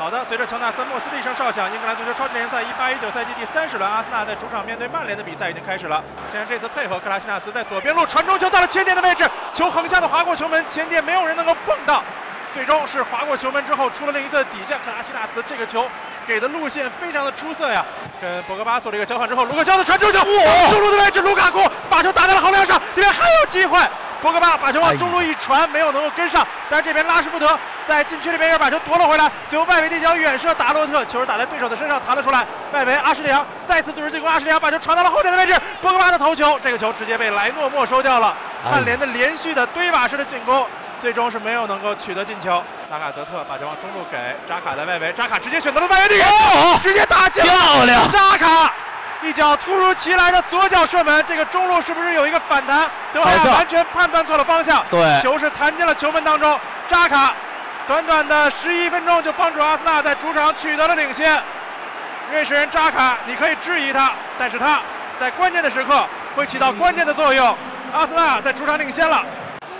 好的，随着乔纳森·莫斯的一声哨响，英格兰足球超级联赛一八一九赛季第三十轮，阿森纳在主场面对曼联的比赛已经开始了。现在这次配合，克拉西纳茨在左边路传中球到了前点的位置，球横向的划过球门，前点没有人能够碰到，最终是划过球门之后出了另一侧底线。克拉西纳茨这个球给的路线非常的出色呀，跟博格巴做了一个交换之后，卢克肖的传中球，中路的位置，卢卡库把球打在了横梁上，这边还有机会。博格巴把球往中路一传，没有能够跟上，但是这边拉什福德在禁区里边又把球夺了回来，随后外围的一脚远射，达洛特球打在对手的身上弹了出来，外围阿什利杨再次组织进攻，阿什利杨把球传到了后点的位置，博格巴的头球，这个球直接被莱诺没收掉了。曼联的连续的堆瓦式的进攻，最终是没有能够取得进球。拉卡泽特把球往中路给扎卡在外围，扎卡直接选择了外围的远直接打进，漂亮，扎卡。一脚突如其来的左脚射门，这个中路是不是有一个反弹？德赫亚完全判断错了方向，对，球是弹进了球门当中。扎卡短短的十一分钟就帮助阿森纳在主场取得了领先。瑞士人扎卡，你可以质疑他，但是他在关键的时刻会起到关键的作用。阿森纳在主场领先了。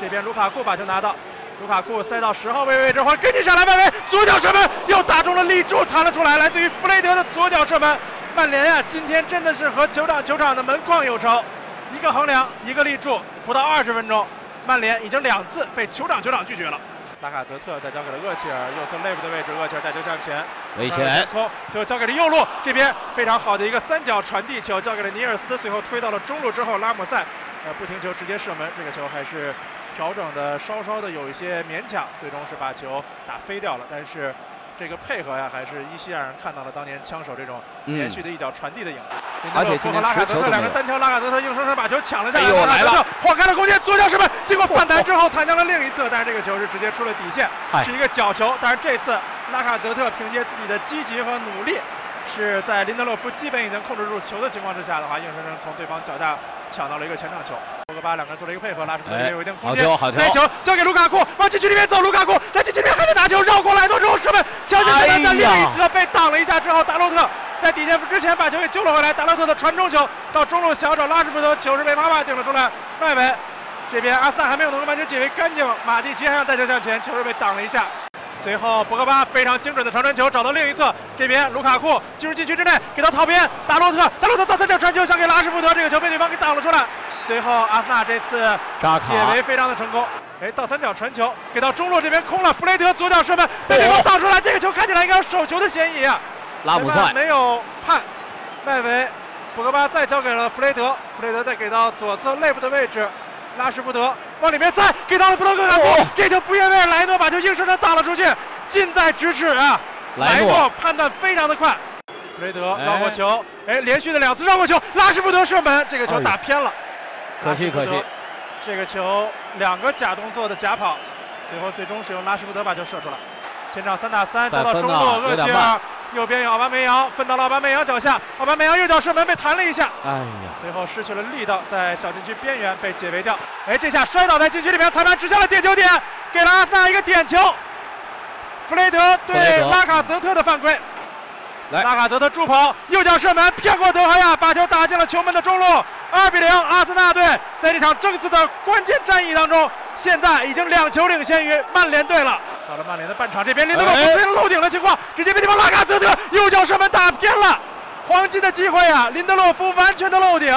这边卢卡库把球拿到，卢卡库塞到十号位位置，后跟进上来外围左脚射门，又打中了立柱，弹了出来，来自于弗雷德的左脚射门。曼联呀，今天真的是和球场球场的门框有仇，一个横梁，一个立柱，不到二十分钟，曼联已经两次被球场球场拒绝了。拉卡泽特再交给了厄齐尔，右侧内部的位置，厄齐尔带球向前，危险，空，球交给了右路，这边非常好的一个三角传递球，交给了尼尔斯，随后推到了中路之后，拉姆塞，呃，不停球直接射门，这个球还是调整的稍稍的有一些勉强，最终是把球打飞掉了，但是。这个配合呀，还是依稀让人看到了当年枪手这种连续的一脚传递的影子。而且今天拉卡泽特两个单挑，拉卡泽特硬生生把球抢了下来。又来了，晃开了空间，左脚射门，经过反弹之后弹向了另一侧，但是这个球是直接出了底线，是一个角球。但是这次拉卡泽特凭借自己的积极和努力。是在林德洛夫基本已经控制住球的情况之下的话，硬生生从对方脚下抢到了一个前场球。博格巴两个人做了一个配合，拉什福德也有一定空间。好球，好球！交给卢卡库，往禁区里面走。卢卡库在禁区里面还得拿球，绕过来之后射门，强行在另一侧被挡了一下之后，达洛特在底线之前把球给救了回来。达洛特的传中球到中路小找拉什福德，球是被马马顶了出来。外围这边阿斯纳还没有能够完全解围干净，马蒂奇还想带球向前，球是被挡了一下。随后，博格巴非常精准的长传球，找到另一侧，这边卢卡库进入禁区之内，给到套边，达洛特，达洛特倒三角传球，想给拉什福德，这个球被对方给挡了出来。随后，阿森纳这次解围非常的成功，哎，倒三角传球给到中路这边空了，弗雷德左脚射门被对方挡出来，这个球看起来应该有手球的嫌疑啊。拉姆塞没有判，外围，博格巴再交给了弗雷德，弗雷德再给到左侧内部的位置。拉什福德往里面塞，给到了布洛克卡库，这球不越位，莱诺把球硬生生打了出去，近在咫尺啊！莱诺判断非常的快，弗雷德绕过球，哎，连续的两次绕过球，拉什福德射门，这个球打偏了，可惜可惜，这个球两个假动作的假跑，随后最终是用拉什福德把球射出来，前场三打三，走到中路，厄齐尔。右边有奥巴梅扬，分到了奥巴梅扬脚下，奥巴梅扬右脚射门被弹了一下，哎呀，随后失去了力道，在小禁区边缘被解围掉。哎，这下摔倒在禁区里面，裁判指向了点球点，给了阿森纳一个点球。弗雷德对拉卡泽特的犯规，来，拉卡泽特助跑，右脚射门骗过德赫亚，把球打进了球门的中路。二比零，阿森纳队在这场正式的关键战役当中，现在已经两球领先于曼联队了。到了曼联的半场，这边林德洛夫非常漏顶的情况，直接被对方拉卡泽特右脚射门打偏了，黄金的机会啊！林德洛夫完全的漏顶，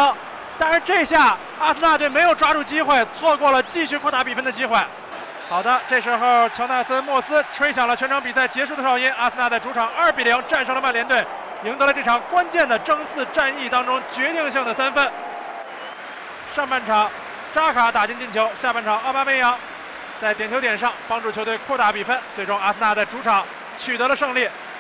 但是这下阿森纳队没有抓住机会，错过了继续扩大比分的机会。好的，这时候乔纳森·莫斯吹响了全场比赛结束的哨音，阿森纳在主场二比零战胜了曼联队，赢得了这场关键的争四战役当中决定性的三分。上半场扎卡打进进球，下半场奥巴梅扬。在点球点上帮助球队扩大比分，最终阿森纳在主场取得了胜利。